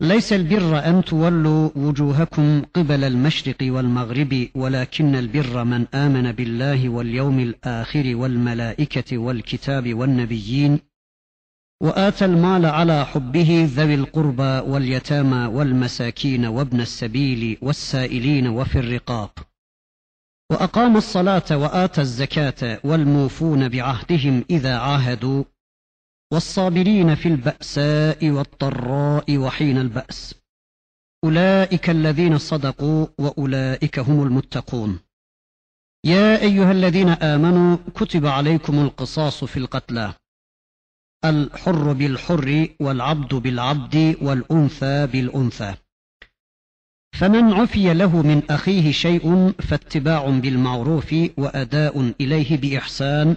ليس البر أن تولوا وجوهكم قبل المشرق والمغرب ولكن البر من آمن بالله واليوم الآخر والملائكة والكتاب والنبيين وآتى المال على حبه ذوي القربى واليتامى والمساكين وابن السبيل والسائلين وفي الرقاب وأقام الصلاة وآتى الزكاة والموفون بعهدهم إذا عاهدوا والصابرين في البأساء والضراء وحين البأس. أولئك الذين صدقوا وأولئك هم المتقون. يا أيها الذين آمنوا كتب عليكم القصاص في القتلى. الحر بالحر والعبد بالعبد والأنثى بالأنثى. فمن عفي له من أخيه شيء فاتباع بالمعروف وأداء إليه بإحسان.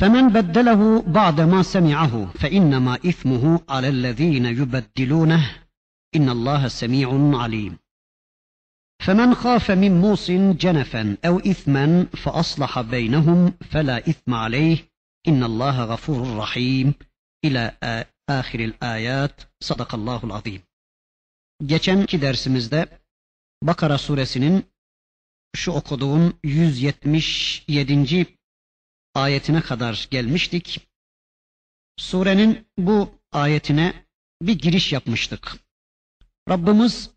فمن بدله بعد ما سمعه فإنما إثمه على الذين يبدلونه إن الله سميع عليم فمن خاف من موص جنفا أو إثما فأصلح بينهم فلا إثم عليه إن الله غفور رحيم إلى آخر الآيات صدق الله العظيم Geçenki dersimizde Bakara suresinin şu okuduğum 177 ayetine kadar gelmiştik. Surenin bu ayetine bir giriş yapmıştık. Rabbimiz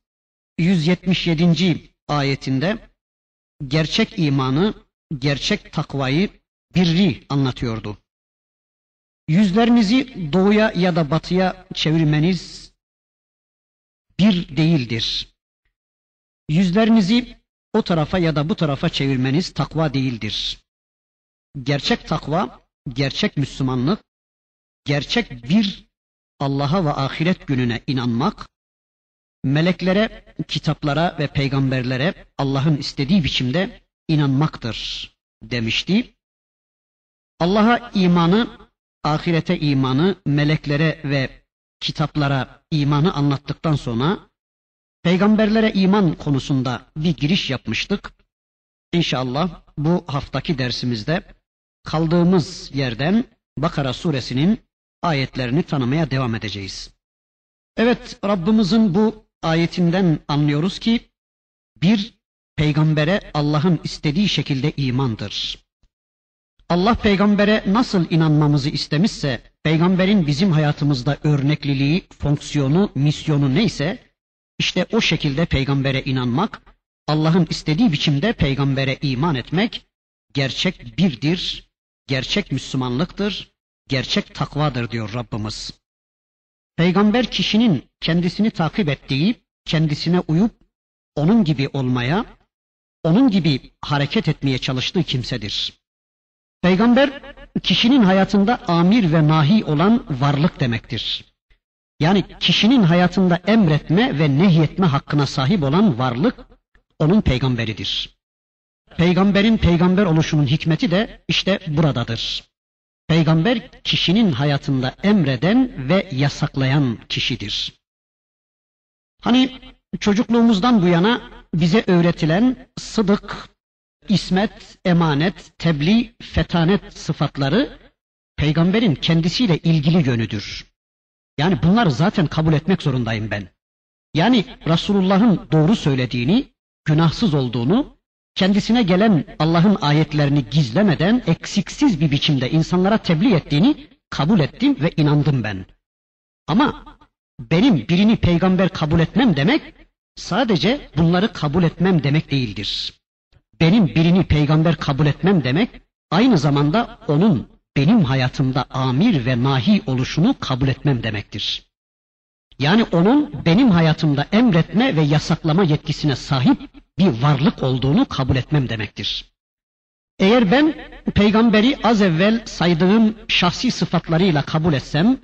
177. ayetinde gerçek imanı, gerçek takvayı, birri anlatıyordu. Yüzlerinizi doğuya ya da batıya çevirmeniz bir değildir. Yüzlerinizi o tarafa ya da bu tarafa çevirmeniz takva değildir. Gerçek takva, gerçek Müslümanlık, gerçek bir Allah'a ve ahiret gününe inanmak, meleklere, kitaplara ve peygamberlere Allah'ın istediği biçimde inanmaktır demişti. Allah'a imanı, ahirete imanı, meleklere ve kitaplara imanı anlattıktan sonra peygamberlere iman konusunda bir giriş yapmıştık. İnşallah bu haftaki dersimizde kaldığımız yerden Bakara suresinin ayetlerini tanımaya devam edeceğiz. Evet Rabbimizin bu ayetinden anlıyoruz ki bir peygambere Allah'ın istediği şekilde imandır. Allah peygambere nasıl inanmamızı istemişse, peygamberin bizim hayatımızda örnekliliği, fonksiyonu, misyonu neyse, işte o şekilde peygambere inanmak, Allah'ın istediği biçimde peygambere iman etmek, gerçek birdir, gerçek Müslümanlıktır, gerçek takvadır diyor Rabbimiz. Peygamber kişinin kendisini takip ettiği, kendisine uyup onun gibi olmaya, onun gibi hareket etmeye çalıştığı kimsedir. Peygamber kişinin hayatında amir ve nahi olan varlık demektir. Yani kişinin hayatında emretme ve nehyetme hakkına sahip olan varlık onun peygamberidir. Peygamberin peygamber oluşunun hikmeti de işte buradadır. Peygamber kişinin hayatında emreden ve yasaklayan kişidir. Hani çocukluğumuzdan bu yana bize öğretilen sıdık, ismet, emanet, tebliğ, fetanet sıfatları peygamberin kendisiyle ilgili yönüdür. Yani bunları zaten kabul etmek zorundayım ben. Yani Resulullah'ın doğru söylediğini, günahsız olduğunu, kendisine gelen Allah'ın ayetlerini gizlemeden eksiksiz bir biçimde insanlara tebliğ ettiğini kabul ettim ve inandım ben. Ama benim birini peygamber kabul etmem demek sadece bunları kabul etmem demek değildir. Benim birini peygamber kabul etmem demek aynı zamanda onun benim hayatımda amir ve nahi oluşunu kabul etmem demektir. Yani onun benim hayatımda emretme ve yasaklama yetkisine sahip bir varlık olduğunu kabul etmem demektir. Eğer ben peygamberi az evvel saydığım şahsi sıfatlarıyla kabul etsem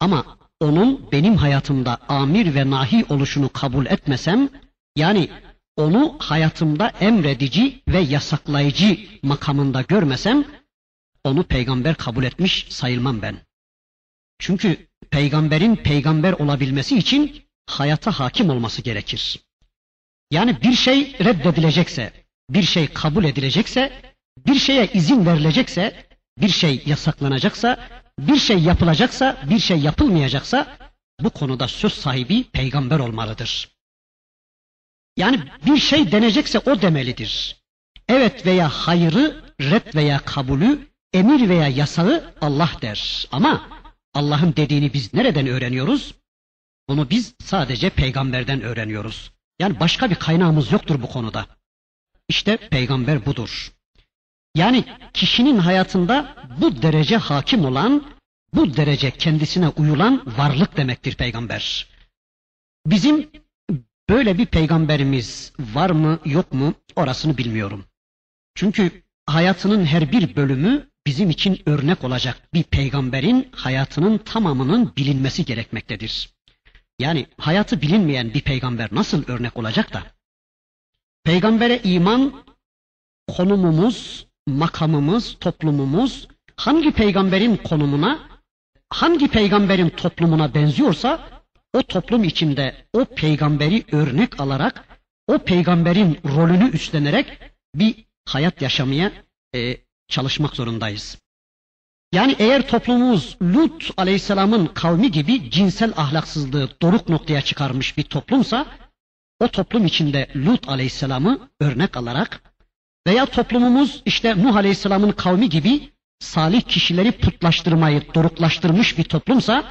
ama onun benim hayatımda amir ve nahi oluşunu kabul etmesem yani onu hayatımda emredici ve yasaklayıcı makamında görmesem onu peygamber kabul etmiş sayılmam ben. Çünkü peygamberin peygamber olabilmesi için hayata hakim olması gerekir. Yani bir şey reddedilecekse, bir şey kabul edilecekse, bir şeye izin verilecekse, bir şey yasaklanacaksa, bir şey yapılacaksa, bir şey yapılmayacaksa bu konuda söz sahibi peygamber olmalıdır. Yani bir şey denecekse o demelidir. Evet veya hayırı, red veya kabulü, emir veya yasağı Allah der. Ama Allah'ın dediğini biz nereden öğreniyoruz? Bunu biz sadece peygamberden öğreniyoruz. Yani başka bir kaynağımız yoktur bu konuda. İşte peygamber budur. Yani kişinin hayatında bu derece hakim olan, bu derece kendisine uyulan varlık demektir peygamber. Bizim böyle bir peygamberimiz var mı yok mu orasını bilmiyorum. Çünkü hayatının her bir bölümü bizim için örnek olacak bir peygamberin hayatının tamamının bilinmesi gerekmektedir. Yani hayatı bilinmeyen bir peygamber nasıl örnek olacak da? Peygambere iman konumumuz, makamımız, toplumumuz hangi peygamberin konumuna, hangi peygamberin toplumuna benziyorsa o toplum içinde o peygamberi örnek alarak o peygamberin rolünü üstlenerek bir hayat yaşamaya e, çalışmak zorundayız. Yani eğer toplumumuz Lut aleyhisselamın kavmi gibi cinsel ahlaksızlığı doruk noktaya çıkarmış bir toplumsa o toplum içinde Lut aleyhisselamı örnek alarak veya toplumumuz işte Nuh aleyhisselamın kavmi gibi salih kişileri putlaştırmayı doruklaştırmış bir toplumsa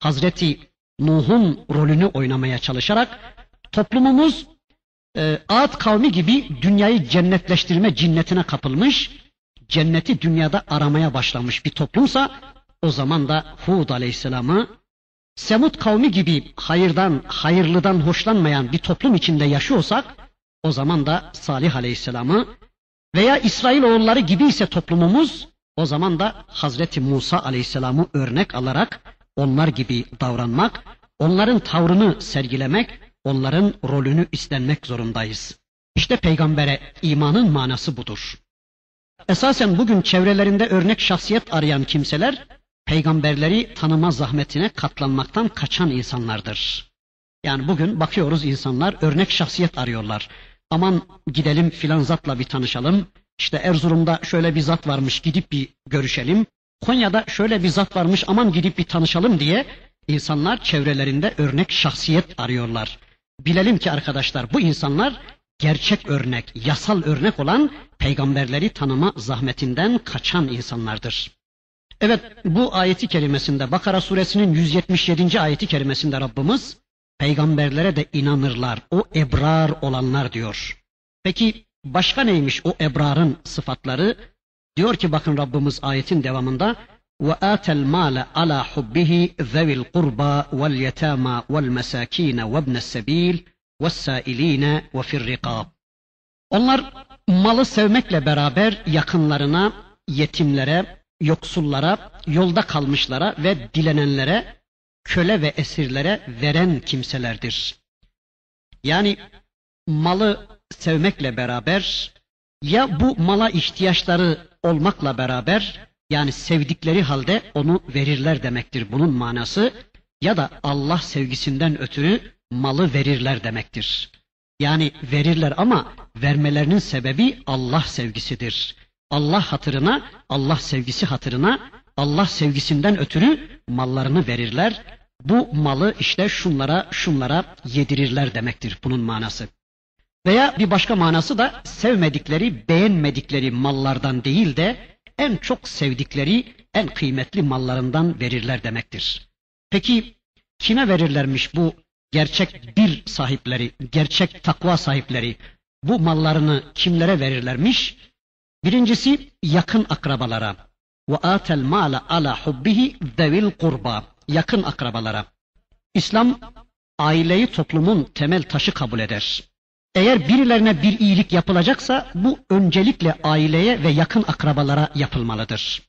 Hazreti Nuh'un rolünü oynamaya çalışarak toplumumuz e, Ad kavmi gibi dünyayı cennetleştirme cinnetine kapılmış cenneti dünyada aramaya başlamış bir toplumsa o zaman da Hud aleyhisselamı Semut kavmi gibi hayırdan, hayırlıdan hoşlanmayan bir toplum içinde yaşıyorsak o zaman da Salih aleyhisselamı veya İsrail oğulları gibi ise toplumumuz o zaman da Hazreti Musa aleyhisselamı örnek alarak onlar gibi davranmak, onların tavrını sergilemek, onların rolünü istenmek zorundayız. İşte peygambere imanın manası budur. Esasen bugün çevrelerinde örnek şahsiyet arayan kimseler peygamberleri tanıma zahmetine katlanmaktan kaçan insanlardır. Yani bugün bakıyoruz insanlar örnek şahsiyet arıyorlar. Aman gidelim filan zatla bir tanışalım. İşte Erzurum'da şöyle bir zat varmış gidip bir görüşelim. Konya'da şöyle bir zat varmış aman gidip bir tanışalım diye insanlar çevrelerinde örnek şahsiyet arıyorlar. Bilelim ki arkadaşlar bu insanlar gerçek örnek, yasal örnek olan peygamberleri tanıma zahmetinden kaçan insanlardır. Evet bu ayeti kerimesinde Bakara suresinin 177. ayeti kerimesinde Rabbimiz peygamberlere de inanırlar. O ebrar olanlar diyor. Peki başka neymiş o ebrarın sıfatları? Diyor ki bakın Rabbimiz ayetin devamında وآتى المال على حبه ذوي القربى واليتامى والمساكين وابن السبيل وَالسَّائِل۪ينَ وَفِي الرِّقَابِ Onlar malı sevmekle beraber yakınlarına, yetimlere, yoksullara, yolda kalmışlara ve dilenenlere, köle ve esirlere veren kimselerdir. Yani malı sevmekle beraber ya bu mala ihtiyaçları olmakla beraber yani sevdikleri halde onu verirler demektir bunun manası ya da Allah sevgisinden ötürü malı verirler demektir. Yani verirler ama vermelerinin sebebi Allah sevgisidir. Allah hatırına, Allah sevgisi hatırına, Allah sevgisinden ötürü mallarını verirler. Bu malı işte şunlara, şunlara yedirirler demektir bunun manası. Veya bir başka manası da sevmedikleri, beğenmedikleri mallardan değil de en çok sevdikleri, en kıymetli mallarından verirler demektir. Peki kime verirlermiş bu gerçek bir sahipleri, gerçek takva sahipleri bu mallarını kimlere verirlermiş? Birincisi yakın akrabalara. Ve atel mala ala hubbihi devil kurba. Yakın akrabalara. İslam aileyi toplumun temel taşı kabul eder. Eğer birilerine bir iyilik yapılacaksa bu öncelikle aileye ve yakın akrabalara yapılmalıdır.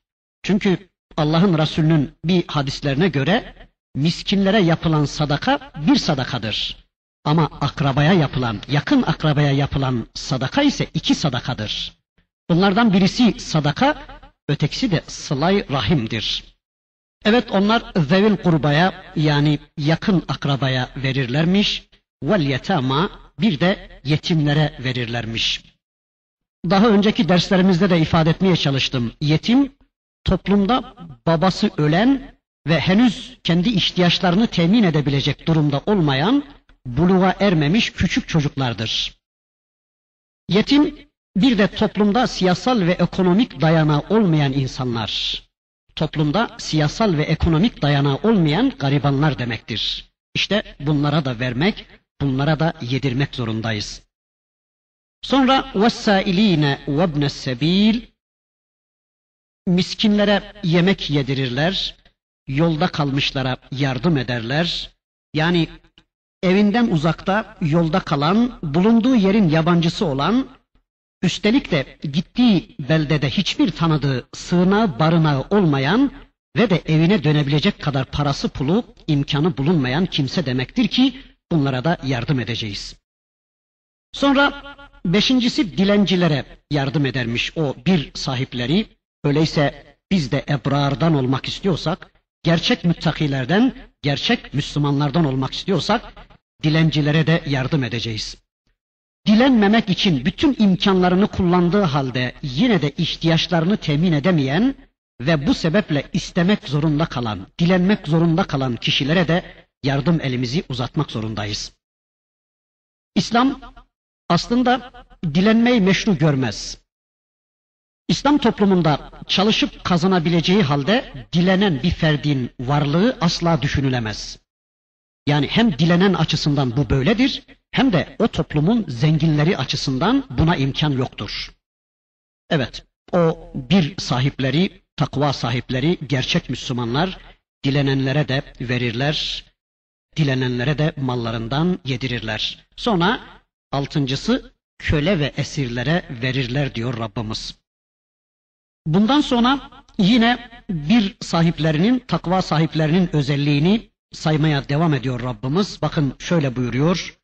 Çünkü Allah'ın Resulü'nün bir hadislerine göre miskinlere yapılan sadaka bir sadakadır. Ama akrabaya yapılan, yakın akrabaya yapılan sadaka ise iki sadakadır. Bunlardan birisi sadaka, ötekisi de sılay rahimdir. Evet onlar zevil kurbaya yani yakın akrabaya verirlermiş. Vel yetama bir de yetimlere verirlermiş. Daha önceki derslerimizde de ifade etmeye çalıştım. Yetim toplumda babası ölen ve henüz kendi ihtiyaçlarını temin edebilecek durumda olmayan buluğa ermemiş küçük çocuklardır. Yetim bir de toplumda siyasal ve ekonomik dayanağı olmayan insanlar. Toplumda siyasal ve ekonomik dayanağı olmayan garibanlar demektir. İşte bunlara da vermek, bunlara da yedirmek zorundayız. Sonra vessailine ve sebil miskinlere yemek yedirirler, yolda kalmışlara yardım ederler. Yani evinden uzakta yolda kalan, bulunduğu yerin yabancısı olan, üstelik de gittiği beldede hiçbir tanıdığı sığınağı barınağı olmayan ve de evine dönebilecek kadar parası pulu imkanı bulunmayan kimse demektir ki bunlara da yardım edeceğiz. Sonra beşincisi dilencilere yardım edermiş o bir sahipleri. Öyleyse biz de ebrardan olmak istiyorsak, gerçek müttakilerden, gerçek Müslümanlardan olmak istiyorsak dilencilere de yardım edeceğiz. Dilenmemek için bütün imkanlarını kullandığı halde yine de ihtiyaçlarını temin edemeyen ve bu sebeple istemek zorunda kalan, dilenmek zorunda kalan kişilere de yardım elimizi uzatmak zorundayız. İslam aslında dilenmeyi meşru görmez. İslam toplumunda çalışıp kazanabileceği halde dilenen bir ferdin varlığı asla düşünülemez. Yani hem dilenen açısından bu böyledir hem de o toplumun zenginleri açısından buna imkan yoktur. Evet, o bir sahipleri, takva sahipleri, gerçek Müslümanlar dilenenlere de verirler, dilenenlere de mallarından yedirirler. Sonra altıncısı köle ve esirlere verirler diyor Rabbimiz. Bundan sonra yine bir sahiplerinin, takva sahiplerinin özelliğini saymaya devam ediyor Rabbimiz. Bakın şöyle buyuruyor.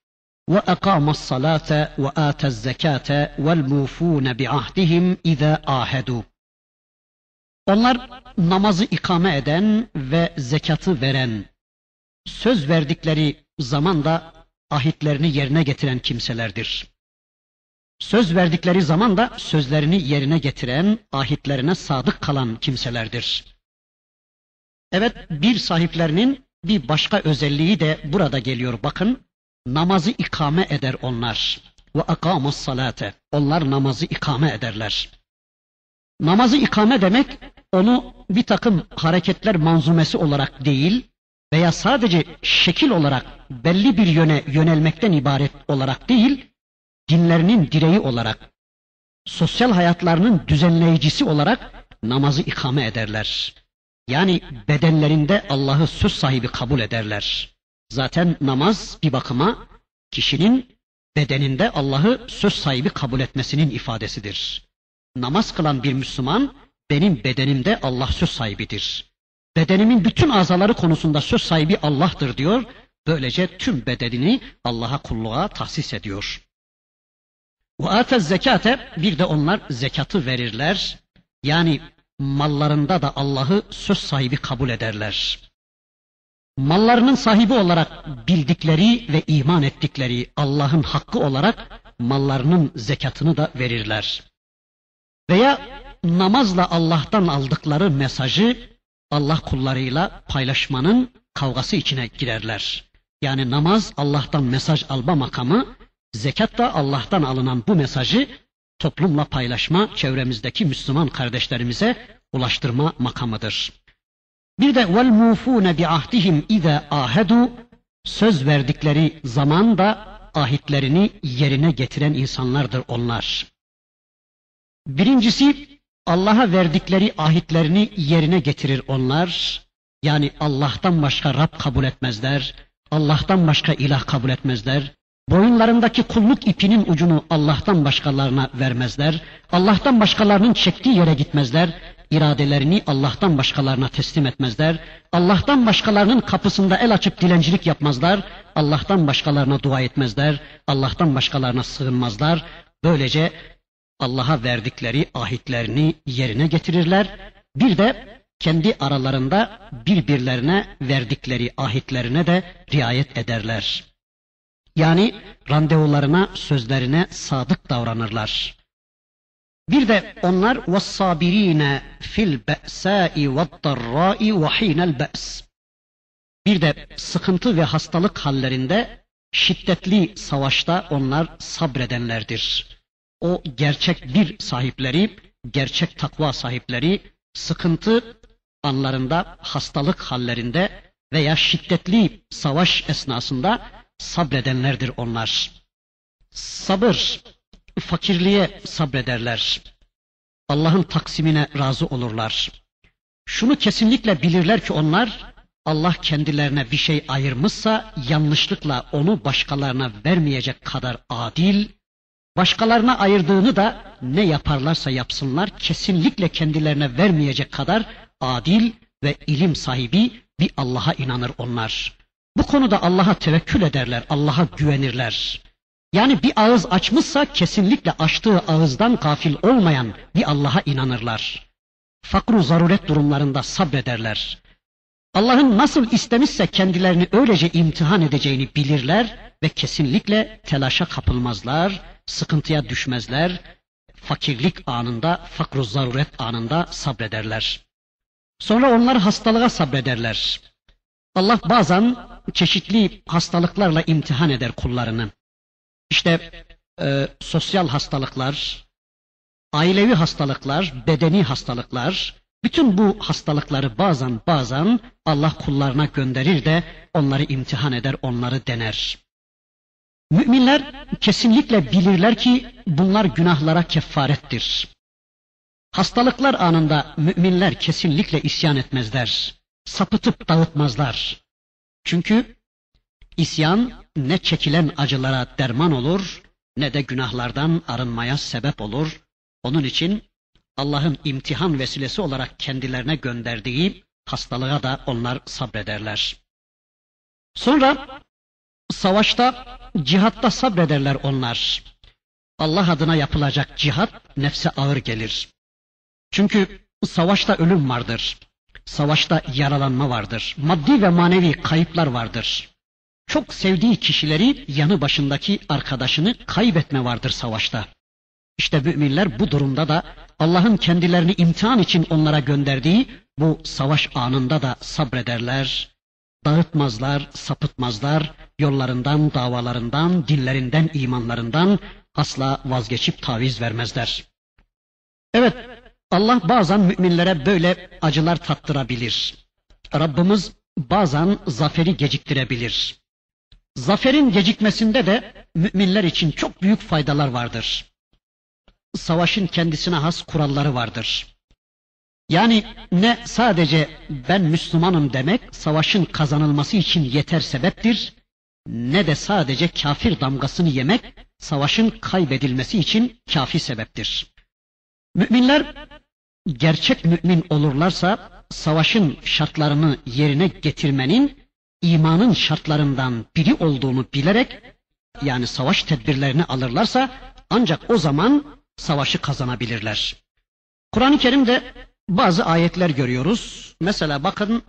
Atez zekate vel mufun bi ahdihim iza ahedu. Onlar namazı ikame eden ve zekatı veren, söz verdikleri zamanda ahitlerini yerine getiren kimselerdir. Söz verdikleri zaman da sözlerini yerine getiren, ahitlerine sadık kalan kimselerdir. Evet, bir sahiplerinin bir başka özelliği de burada geliyor. Bakın, namazı ikame eder onlar. Ve akamus salate. Onlar namazı ikame ederler. Namazı ikame demek, onu bir takım hareketler manzumesi olarak değil veya sadece şekil olarak belli bir yöne yönelmekten ibaret olarak değil, dinlerinin direği olarak, sosyal hayatlarının düzenleyicisi olarak namazı ikame ederler. Yani bedenlerinde Allah'ı söz sahibi kabul ederler. Zaten namaz bir bakıma kişinin bedeninde Allah'ı söz sahibi kabul etmesinin ifadesidir. Namaz kılan bir Müslüman benim bedenimde Allah söz sahibidir. Bedenimin bütün azaları konusunda söz sahibi Allah'tır diyor. Böylece tüm bedenini Allah'a kulluğa tahsis ediyor. Atez zekate bir de onlar zekatı verirler. Yani mallarında da Allah'ı söz sahibi kabul ederler. Mallarının sahibi olarak bildikleri ve iman ettikleri Allah'ın hakkı olarak mallarının zekatını da verirler. Veya namazla Allah'tan aldıkları mesajı Allah kullarıyla paylaşmanın kavgası içine girerler. Yani namaz Allah'tan mesaj alma makamı, zekat da Allah'tan alınan bu mesajı toplumla paylaşma, çevremizdeki Müslüman kardeşlerimize ulaştırma makamıdır. Bir de vel mufune bi ahdihim iza ahedu söz verdikleri zaman da ahitlerini yerine getiren insanlardır onlar. Birincisi Allah'a verdikleri ahitlerini yerine getirir onlar. Yani Allah'tan başka Rab kabul etmezler. Allah'tan başka ilah kabul etmezler. Boyunlarındaki kulluk ipinin ucunu Allah'tan başkalarına vermezler. Allah'tan başkalarının çektiği yere gitmezler. İradelerini Allah'tan başkalarına teslim etmezler. Allah'tan başkalarının kapısında el açıp dilencilik yapmazlar. Allah'tan başkalarına dua etmezler. Allah'tan başkalarına sığınmazlar. Böylece Allah'a verdikleri ahitlerini yerine getirirler. Bir de kendi aralarında birbirlerine verdikleri ahitlerine de riayet ederler. Yani randevularına, sözlerine sadık davranırlar. Bir de onlar وَالصَّابِر۪ينَ fil الْبَأْسَاءِ وَالضَّرَّاءِ وَح۪ينَ الْبَأْسِ Bir de sıkıntı ve hastalık hallerinde şiddetli savaşta onlar sabredenlerdir. O gerçek bir sahipleri, gerçek takva sahipleri sıkıntı anlarında, hastalık hallerinde veya şiddetli savaş esnasında sabredenlerdir onlar. Sabır, fakirliğe sabrederler. Allah'ın taksimine razı olurlar. Şunu kesinlikle bilirler ki onlar Allah kendilerine bir şey ayırmışsa yanlışlıkla onu başkalarına vermeyecek kadar adil, başkalarına ayırdığını da ne yaparlarsa yapsınlar kesinlikle kendilerine vermeyecek kadar adil ve ilim sahibi bir Allah'a inanır onlar. Bu konuda Allah'a tevekkül ederler, Allah'a güvenirler. Yani bir ağız açmışsa kesinlikle açtığı ağızdan gafil olmayan bir Allah'a inanırlar. Fakru zaruret durumlarında sabrederler. Allah'ın nasıl istemişse kendilerini öylece imtihan edeceğini bilirler ve kesinlikle telaşa kapılmazlar, sıkıntıya düşmezler, fakirlik anında, fakru zaruret anında sabrederler. Sonra onlar hastalığa sabrederler. Allah bazen çeşitli hastalıklarla imtihan eder kullarını. İşte e, sosyal hastalıklar, ailevi hastalıklar, bedeni hastalıklar, bütün bu hastalıkları bazen bazen Allah kullarına gönderir de onları imtihan eder, onları dener. Müminler kesinlikle bilirler ki bunlar günahlara kefarettir. Hastalıklar anında müminler kesinlikle isyan etmezler. Sapıtıp dağıtmazlar. Çünkü isyan ne çekilen acılara derman olur ne de günahlardan arınmaya sebep olur. Onun için Allah'ın imtihan vesilesi olarak kendilerine gönderdiği hastalığa da onlar sabrederler. Sonra savaşta, cihatta sabrederler onlar. Allah adına yapılacak cihat nefse ağır gelir. Çünkü savaşta ölüm vardır. Savaşta yaralanma vardır. Maddi ve manevi kayıplar vardır. Çok sevdiği kişileri yanı başındaki arkadaşını kaybetme vardır savaşta. İşte müminler bu durumda da Allah'ın kendilerini imtihan için onlara gönderdiği bu savaş anında da sabrederler, dağıtmazlar, sapıtmazlar, yollarından, davalarından, dinlerinden, imanlarından asla vazgeçip taviz vermezler. Evet, Allah bazen müminlere böyle acılar tattırabilir. Rabbimiz bazen zaferi geciktirebilir. Zaferin gecikmesinde de müminler için çok büyük faydalar vardır. Savaşın kendisine has kuralları vardır. Yani ne sadece ben Müslümanım demek savaşın kazanılması için yeter sebeptir, ne de sadece kafir damgasını yemek savaşın kaybedilmesi için kafi sebeptir. Müminler gerçek mümin olurlarsa savaşın şartlarını yerine getirmenin imanın şartlarından biri olduğunu bilerek yani savaş tedbirlerini alırlarsa ancak o zaman savaşı kazanabilirler. Kur'an-ı Kerim'de bazı ayetler görüyoruz. Mesela bakın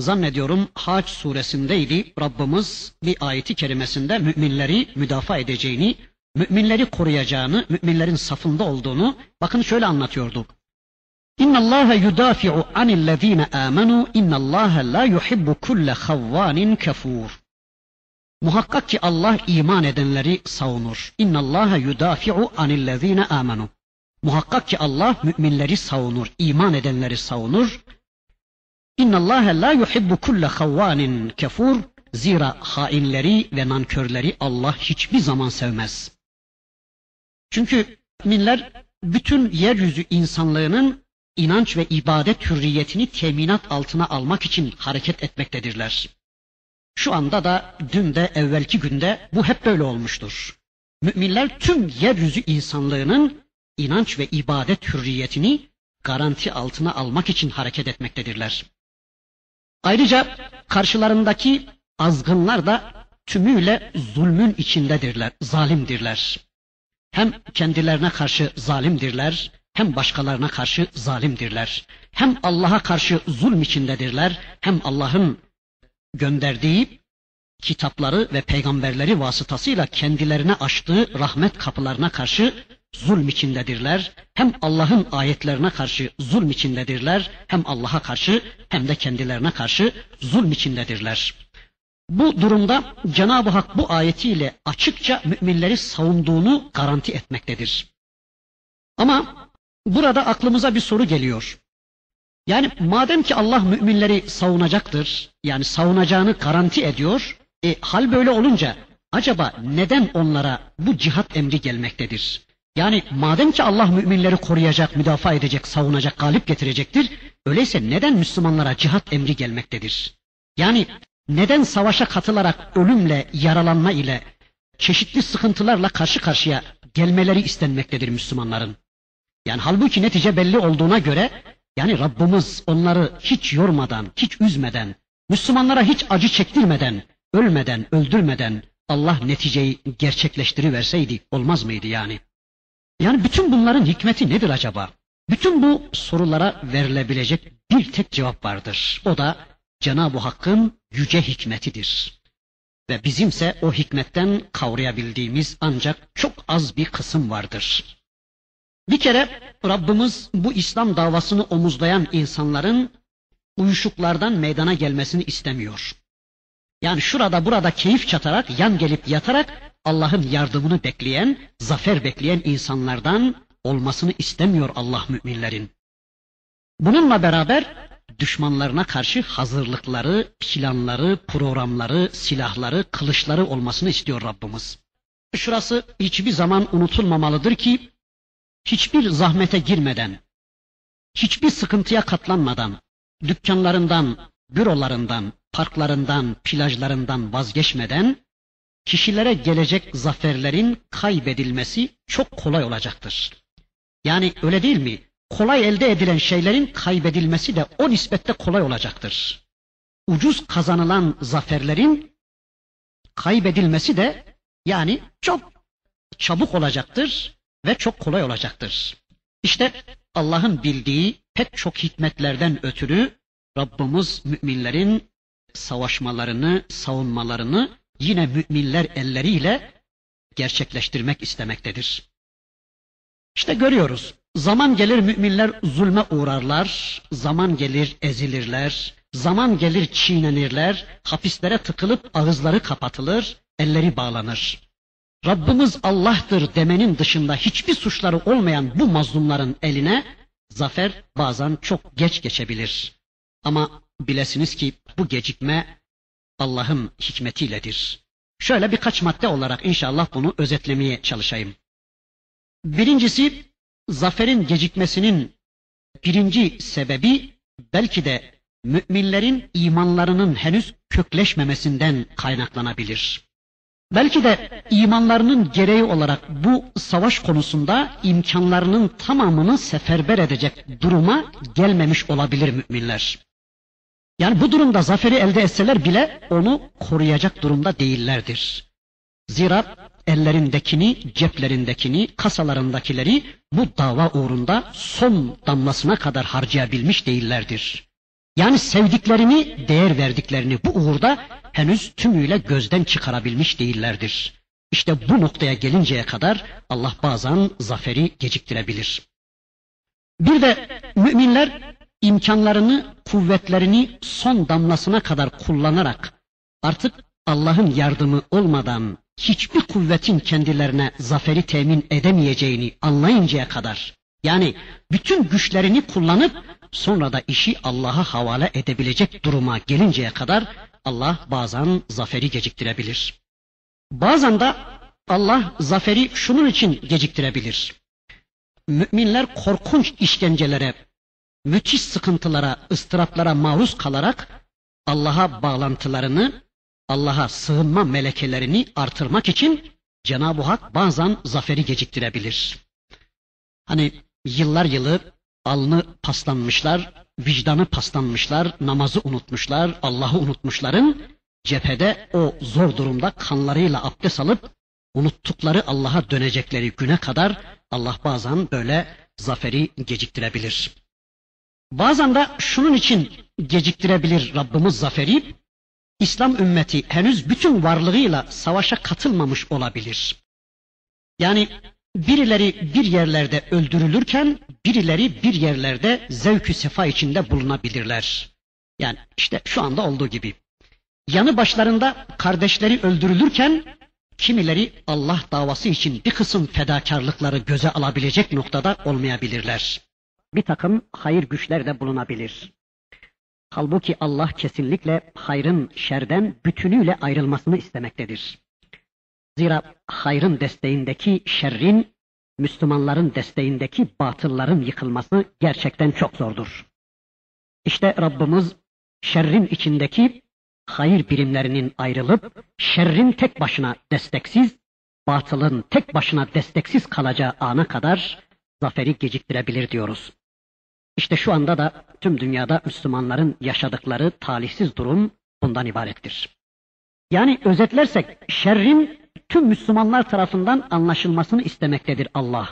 zannediyorum Hac suresindeydi Rabbimiz bir ayeti kerimesinde müminleri müdafaa edeceğini, müminleri koruyacağını, müminlerin safında olduğunu bakın şöyle anlatıyordu. İnna Allah yudafi'u anillezine amenu inna Allah la yuhibbu kulle havvanin kafur. Muhakkak ki Allah iman edenleri savunur. İnna Allah yudafi'u anillezine amenu. Muhakkak ki Allah müminleri savunur, iman edenleri savunur. İnna Allah la yuhibbu kulle havvanin kafur. Zira hainleri ve nankörleri Allah hiçbir zaman sevmez. Çünkü müminler bütün yeryüzü insanlığının inanç ve ibadet hürriyetini teminat altına almak için hareket etmektedirler. Şu anda da dün de evvelki günde bu hep böyle olmuştur. Müminler tüm yeryüzü insanlığının inanç ve ibadet hürriyetini garanti altına almak için hareket etmektedirler. Ayrıca karşılarındaki azgınlar da tümüyle zulmün içindedirler, zalimdirler. Hem kendilerine karşı zalimdirler, hem başkalarına karşı zalimdirler. Hem Allah'a karşı zulm içindedirler, hem Allah'ın gönderdiği kitapları ve peygamberleri vasıtasıyla kendilerine açtığı rahmet kapılarına karşı zulm içindedirler. Hem Allah'ın ayetlerine karşı zulm içindedirler, hem Allah'a karşı hem de kendilerine karşı zulm içindedirler. Bu durumda Cenab-ı Hak bu ayetiyle açıkça müminleri savunduğunu garanti etmektedir. Ama burada aklımıza bir soru geliyor. Yani madem ki Allah müminleri savunacaktır, yani savunacağını garanti ediyor, e, hal böyle olunca acaba neden onlara bu cihat emri gelmektedir? Yani madem ki Allah müminleri koruyacak, müdafaa edecek, savunacak, galip getirecektir, öyleyse neden Müslümanlara cihat emri gelmektedir? Yani neden savaşa katılarak ölümle, yaralanma ile, çeşitli sıkıntılarla karşı karşıya gelmeleri istenmektedir Müslümanların? Yani halbuki netice belli olduğuna göre yani Rabbimiz onları hiç yormadan, hiç üzmeden, Müslümanlara hiç acı çektirmeden, ölmeden, öldürmeden Allah neticeyi gerçekleştiriverseydi olmaz mıydı yani? Yani bütün bunların hikmeti nedir acaba? Bütün bu sorulara verilebilecek bir tek cevap vardır. O da Cenab-ı Hakk'ın yüce hikmetidir. Ve bizimse o hikmetten kavrayabildiğimiz ancak çok az bir kısım vardır. Bir kere Rabbimiz bu İslam davasını omuzlayan insanların uyuşuklardan meydana gelmesini istemiyor. Yani şurada burada keyif çatarak, yan gelip yatarak Allah'ın yardımını bekleyen, zafer bekleyen insanlardan olmasını istemiyor Allah müminlerin. Bununla beraber düşmanlarına karşı hazırlıkları, planları, programları, silahları, kılıçları olmasını istiyor Rabbimiz. Şurası hiçbir zaman unutulmamalıdır ki hiçbir zahmete girmeden, hiçbir sıkıntıya katlanmadan, dükkanlarından, bürolarından, parklarından, plajlarından vazgeçmeden kişilere gelecek zaferlerin kaybedilmesi çok kolay olacaktır. Yani öyle değil mi? Kolay elde edilen şeylerin kaybedilmesi de o nispette kolay olacaktır. Ucuz kazanılan zaferlerin kaybedilmesi de yani çok çabuk olacaktır ve çok kolay olacaktır. İşte Allah'ın bildiği pek çok hikmetlerden ötürü Rabbimiz müminlerin savaşmalarını, savunmalarını yine müminler elleriyle gerçekleştirmek istemektedir. İşte görüyoruz. Zaman gelir müminler zulme uğrarlar, zaman gelir ezilirler, zaman gelir çiğnenirler, hapislere tıkılıp ağızları kapatılır, elleri bağlanır. Rabbimiz Allah'tır demenin dışında hiçbir suçları olmayan bu mazlumların eline zafer bazen çok geç geçebilir. Ama bilesiniz ki bu gecikme Allah'ın hikmetiyledir. Şöyle birkaç madde olarak inşallah bunu özetlemeye çalışayım. Birincisi zaferin gecikmesinin birinci sebebi belki de müminlerin imanlarının henüz kökleşmemesinden kaynaklanabilir. Belki de imanlarının gereği olarak bu savaş konusunda imkanlarının tamamını seferber edecek duruma gelmemiş olabilir müminler. Yani bu durumda zaferi elde etseler bile onu koruyacak durumda değillerdir. Zira ellerindekini, ceplerindekini, kasalarındakileri bu dava uğrunda son damlasına kadar harcayabilmiş değillerdir. Yani sevdiklerini, değer verdiklerini bu uğurda henüz tümüyle gözden çıkarabilmiş değillerdir. İşte bu noktaya gelinceye kadar Allah bazen zaferi geciktirebilir. Bir de müminler imkanlarını, kuvvetlerini son damlasına kadar kullanarak artık Allah'ın yardımı olmadan hiçbir kuvvetin kendilerine zaferi temin edemeyeceğini anlayıncaya kadar yani bütün güçlerini kullanıp sonra da işi Allah'a havale edebilecek duruma gelinceye kadar Allah bazen zaferi geciktirebilir. Bazen de Allah zaferi şunun için geciktirebilir. Müminler korkunç işkencelere, müthiş sıkıntılara, ıstıraplara maruz kalarak Allah'a bağlantılarını, Allah'a sığınma melekelerini artırmak için Cenab-ı Hak bazen zaferi geciktirebilir. Hani yıllar yılı alnı paslanmışlar, vicdanı paslanmışlar, namazı unutmuşlar, Allah'ı unutmuşların cephede o zor durumda kanlarıyla abdest alıp unuttukları Allah'a dönecekleri güne kadar Allah bazen böyle zaferi geciktirebilir. Bazen de şunun için geciktirebilir Rabbimiz zaferi. İslam ümmeti henüz bütün varlığıyla savaşa katılmamış olabilir. Yani birileri bir yerlerde öldürülürken birileri bir yerlerde zevkü sefa içinde bulunabilirler. Yani işte şu anda olduğu gibi. Yanı başlarında kardeşleri öldürülürken kimileri Allah davası için bir kısım fedakarlıkları göze alabilecek noktada olmayabilirler. Bir takım hayır güçler de bulunabilir. Halbuki Allah kesinlikle hayrın şerden bütünüyle ayrılmasını istemektedir. Zira hayrın desteğindeki şerrin, Müslümanların desteğindeki batılların yıkılması gerçekten çok zordur. İşte Rabbimiz şerrin içindeki hayır birimlerinin ayrılıp şerrin tek başına desteksiz, batılın tek başına desteksiz kalacağı ana kadar zaferi geciktirebilir diyoruz. İşte şu anda da tüm dünyada Müslümanların yaşadıkları talihsiz durum bundan ibarettir. Yani özetlersek şerrin tüm Müslümanlar tarafından anlaşılmasını istemektedir Allah.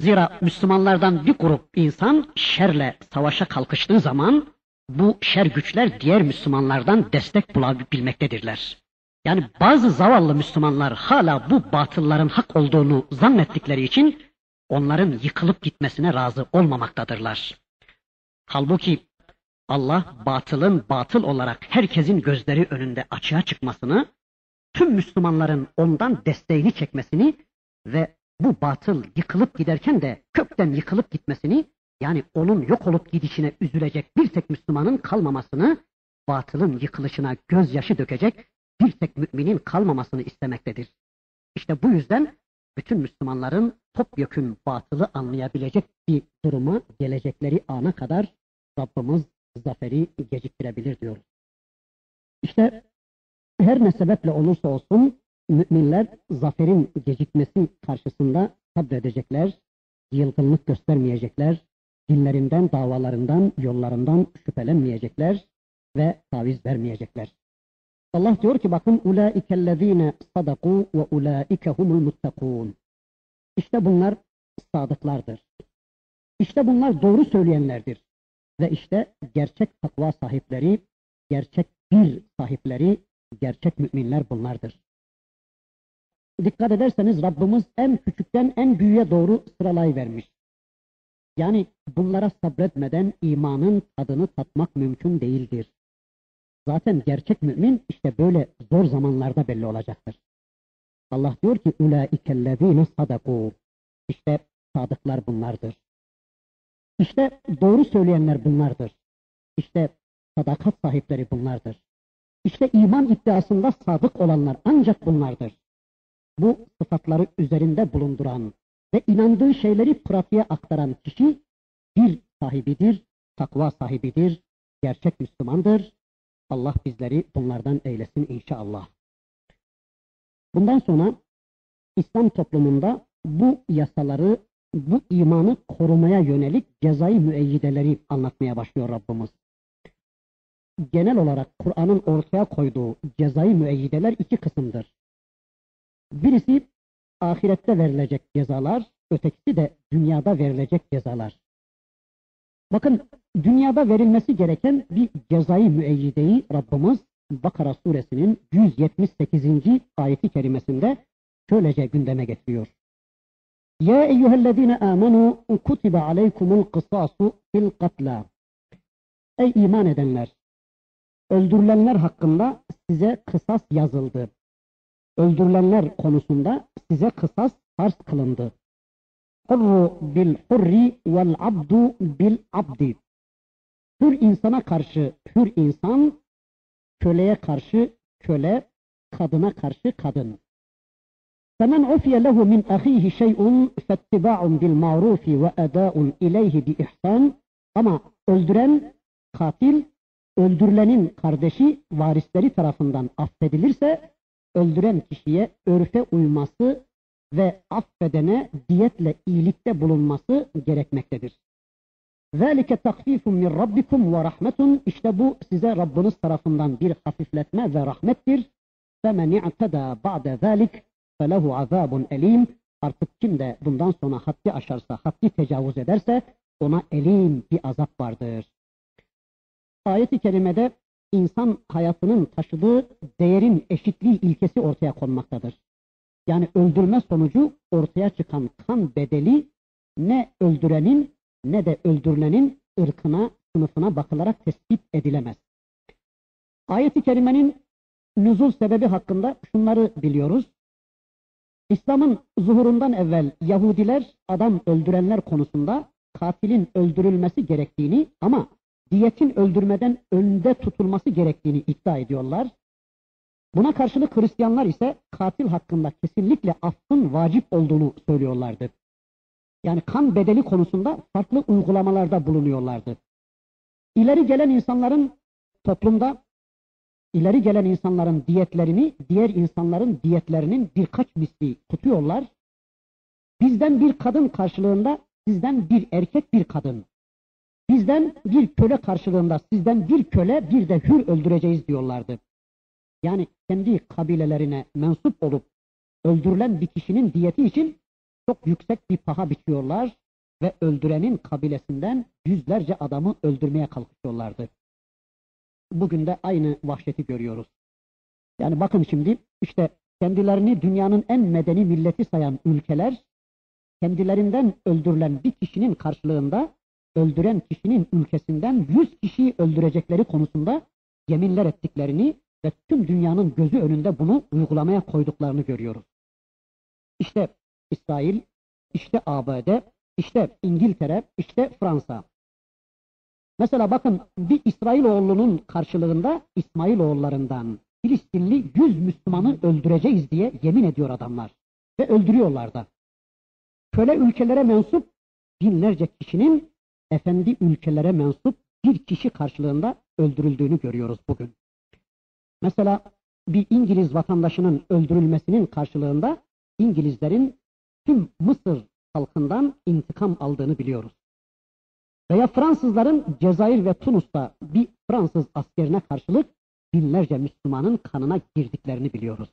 Zira Müslümanlardan bir grup insan şerle savaşa kalkıştığı zaman bu şer güçler diğer Müslümanlardan destek bulabilmektedirler. Yani bazı zavallı Müslümanlar hala bu batılların hak olduğunu zannettikleri için onların yıkılıp gitmesine razı olmamaktadırlar. Halbuki Allah batılın batıl olarak herkesin gözleri önünde açığa çıkmasını, tüm Müslümanların ondan desteğini çekmesini ve bu batıl yıkılıp giderken de kökten yıkılıp gitmesini yani onun yok olup gidişine üzülecek bir tek Müslümanın kalmamasını, batılın yıkılışına gözyaşı dökecek bir tek müminin kalmamasını istemektedir. İşte bu yüzden bütün Müslümanların topyekün batılı anlayabilecek bir duruma gelecekleri ana kadar Rabbimiz zaferi geciktirebilir diyoruz. İşte her ne sebeple olursa olsun müminler zaferin gecikmesi karşısında sabredecekler, yılgınlık göstermeyecekler, dinlerinden, davalarından, yollarından şüphelenmeyecekler ve taviz vermeyecekler. Allah diyor ki bakın ulaikellezine sadaku ve ulaike humul muttakun. İşte bunlar sadıklardır. İşte bunlar doğru söyleyenlerdir. Ve işte gerçek takva sahipleri, gerçek bir sahipleri, gerçek müminler bunlardır. Dikkat ederseniz Rabbimiz en küçükten en büyüğe doğru sıralayıvermiş. Yani bunlara sabretmeden imanın tadını tatmak mümkün değildir. Zaten gerçek mümin işte böyle zor zamanlarda belli olacaktır. Allah diyor ki ulaikellezine sadaku. İşte sadıklar bunlardır. İşte doğru söyleyenler bunlardır. İşte sadakat sahipleri bunlardır. İşte iman iddiasında sadık olanlar ancak bunlardır. Bu sıfatları üzerinde bulunduran ve inandığı şeyleri pratiğe aktaran kişi bir sahibidir, takva sahibidir, gerçek Müslümandır. Allah bizleri bunlardan eylesin inşallah. Bundan sonra İslam toplumunda bu yasaları, bu imanı korumaya yönelik cezai müeyyideleri anlatmaya başlıyor Rabbimiz. Genel olarak Kur'an'ın ortaya koyduğu cezai müeyyideler iki kısımdır. Birisi ahirette verilecek cezalar, ötekisi de dünyada verilecek cezalar. Bakın dünyada verilmesi gereken bir cezai müeyyideyi Rabbimiz Bakara suresinin 178. ayeti kerimesinde şöylece gündeme getiriyor. Ya eyyühellezine amenu kutibe aleykumul kısasu fil katla. Ey iman edenler! Öldürülenler hakkında size kısas yazıldı. Öldürülenler konusunda size kısas farz kılındı. Hurru bil hurri vel abdu bil abdi. Hür insana karşı hür insan, köleye karşı köle, kadına karşı kadın. فَمَنْ عُفِيَ لَهُ مِنْ أَخِيهِ شَيْءٌ فَاتِّبَاعٌ بِالْمَعْرُوفِ وَأَدَاءٌ إِلَيْهِ بِإِحْسَانٍ Ama öldüren, katil, öldürülenin kardeşi, varisleri tarafından affedilirse, öldüren kişiye örfe uyması ve affedene diyetle iyilikte bulunması gerekmektedir. ذَٰلِكَ تَخْفِيفٌ مِنْ رَبِّكُمْ وَرَحْمَةٌ İşte bu size Rabbiniz tarafından bir hafifletme ve rahmettir. فَمَنْ اِعْتَدَى بَعْدَ ذَٰلِكَ فَلَهُ عَذَابٌ elim. Artık kim de bundan sonra haddi aşarsa, haddi tecavüz ederse ona elim bir azap vardır. Ayet-i kerimede insan hayatının taşıdığı değerin eşitliği ilkesi ortaya konmaktadır. Yani öldürme sonucu ortaya çıkan kan bedeli ne öldürenin ne de öldürülenin ırkına, sınıfına bakılarak tespit edilemez. Ayet-i kerimenin nüzul sebebi hakkında şunları biliyoruz. İslam'ın zuhurundan evvel Yahudiler adam öldürenler konusunda katilin öldürülmesi gerektiğini ama diyetin öldürmeden önde tutulması gerektiğini iddia ediyorlar. Buna karşılık Hristiyanlar ise katil hakkında kesinlikle affın vacip olduğunu söylüyorlardı. Yani kan bedeli konusunda farklı uygulamalarda bulunuyorlardı. İleri gelen insanların toplumda ileri gelen insanların diyetlerini diğer insanların diyetlerinin birkaç misli tutuyorlar. Bizden bir kadın karşılığında sizden bir erkek bir kadın. Bizden bir köle karşılığında sizden bir köle bir de hür öldüreceğiz diyorlardı. Yani kendi kabilelerine mensup olup öldürülen bir kişinin diyeti için çok yüksek bir paha biçiyorlar ve öldürenin kabilesinden yüzlerce adamı öldürmeye kalkışıyorlardı. Bugün de aynı vahşeti görüyoruz. Yani bakın şimdi işte kendilerini dünyanın en medeni milleti sayan ülkeler kendilerinden öldürülen bir kişinin karşılığında öldüren kişinin ülkesinden yüz kişiyi öldürecekleri konusunda yeminler ettiklerini ve tüm dünyanın gözü önünde bunu uygulamaya koyduklarını görüyoruz. İşte İsrail, işte ABD, işte İngiltere, işte Fransa. Mesela bakın bir İsrailoğlunun karşılığında İsmailoğullarından Filistinli yüz Müslümanı öldüreceğiz diye yemin ediyor adamlar. Ve öldürüyorlar da. Köle ülkelere mensup binlerce kişinin efendi ülkelere mensup bir kişi karşılığında öldürüldüğünü görüyoruz bugün. Mesela bir İngiliz vatandaşının öldürülmesinin karşılığında İngilizlerin tüm Mısır halkından intikam aldığını biliyoruz. Veya Fransızların Cezayir ve Tunus'ta bir Fransız askerine karşılık binlerce Müslümanın kanına girdiklerini biliyoruz.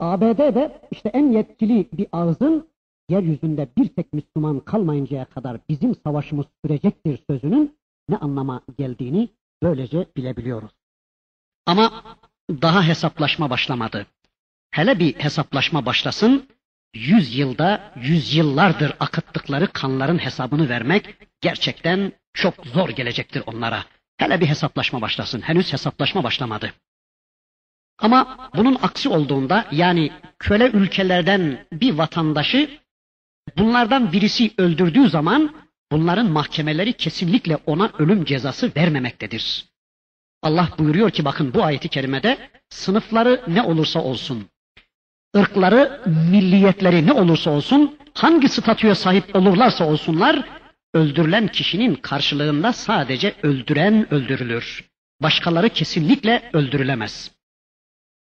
ABD'de işte en yetkili bir ağzın yeryüzünde bir tek Müslüman kalmayıncaya kadar bizim savaşımız sürecektir sözünün ne anlama geldiğini böylece bilebiliyoruz. Ama daha hesaplaşma başlamadı. Hele bir hesaplaşma başlasın, yüz yılda, yüz yıllardır akıttıkları kanların hesabını vermek gerçekten çok zor gelecektir onlara. Hele bir hesaplaşma başlasın. Henüz hesaplaşma başlamadı. Ama bunun aksi olduğunda yani köle ülkelerden bir vatandaşı bunlardan birisi öldürdüğü zaman bunların mahkemeleri kesinlikle ona ölüm cezası vermemektedir. Allah buyuruyor ki bakın bu ayeti kerimede sınıfları ne olursa olsun, ırkları, milliyetleri ne olursa olsun, hangi statüye sahip olurlarsa olsunlar, öldürülen kişinin karşılığında sadece öldüren öldürülür. Başkaları kesinlikle öldürülemez.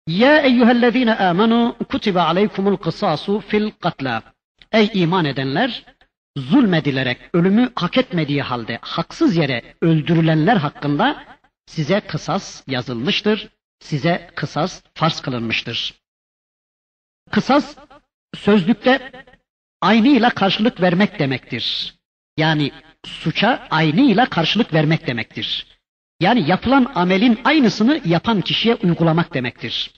Ya eyyühellezine amenu kutibe aleykumul kısasu fil katla. Ey iman edenler, zulmedilerek ölümü hak etmediği halde haksız yere öldürülenler hakkında size kısas yazılmıştır, size kısas farz kılınmıştır. Kısas sözlükte aynıyla karşılık vermek demektir. Yani suça aynıyla karşılık vermek demektir. Yani yapılan amelin aynısını yapan kişiye uygulamak demektir.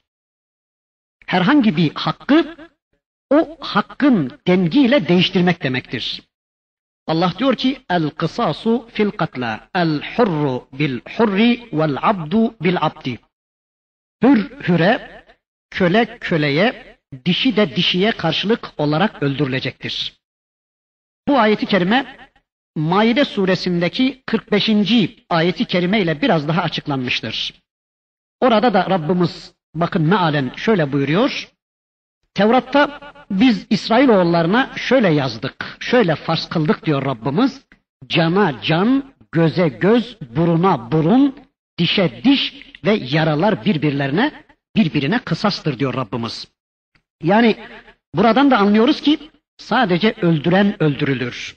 Herhangi bir hakkı o hakkın dengiyle değiştirmek demektir. Allah diyor ki el kısasu fil katla el hurru bil hurri vel abdu bil abdi. Hür hüre, köle köleye, dişi de dişiye karşılık olarak öldürülecektir. Bu ayeti kerime Maide suresindeki 45. ayeti kerime ile biraz daha açıklanmıştır. Orada da Rabbimiz bakın mealen şöyle buyuruyor. Tevrat'ta biz İsrailoğullarına şöyle yazdık, şöyle farz kıldık diyor Rabbimiz. Cana can, göze göz, buruna burun, dişe diş ve yaralar birbirlerine birbirine kısastır diyor Rabbimiz. Yani buradan da anlıyoruz ki sadece öldüren öldürülür.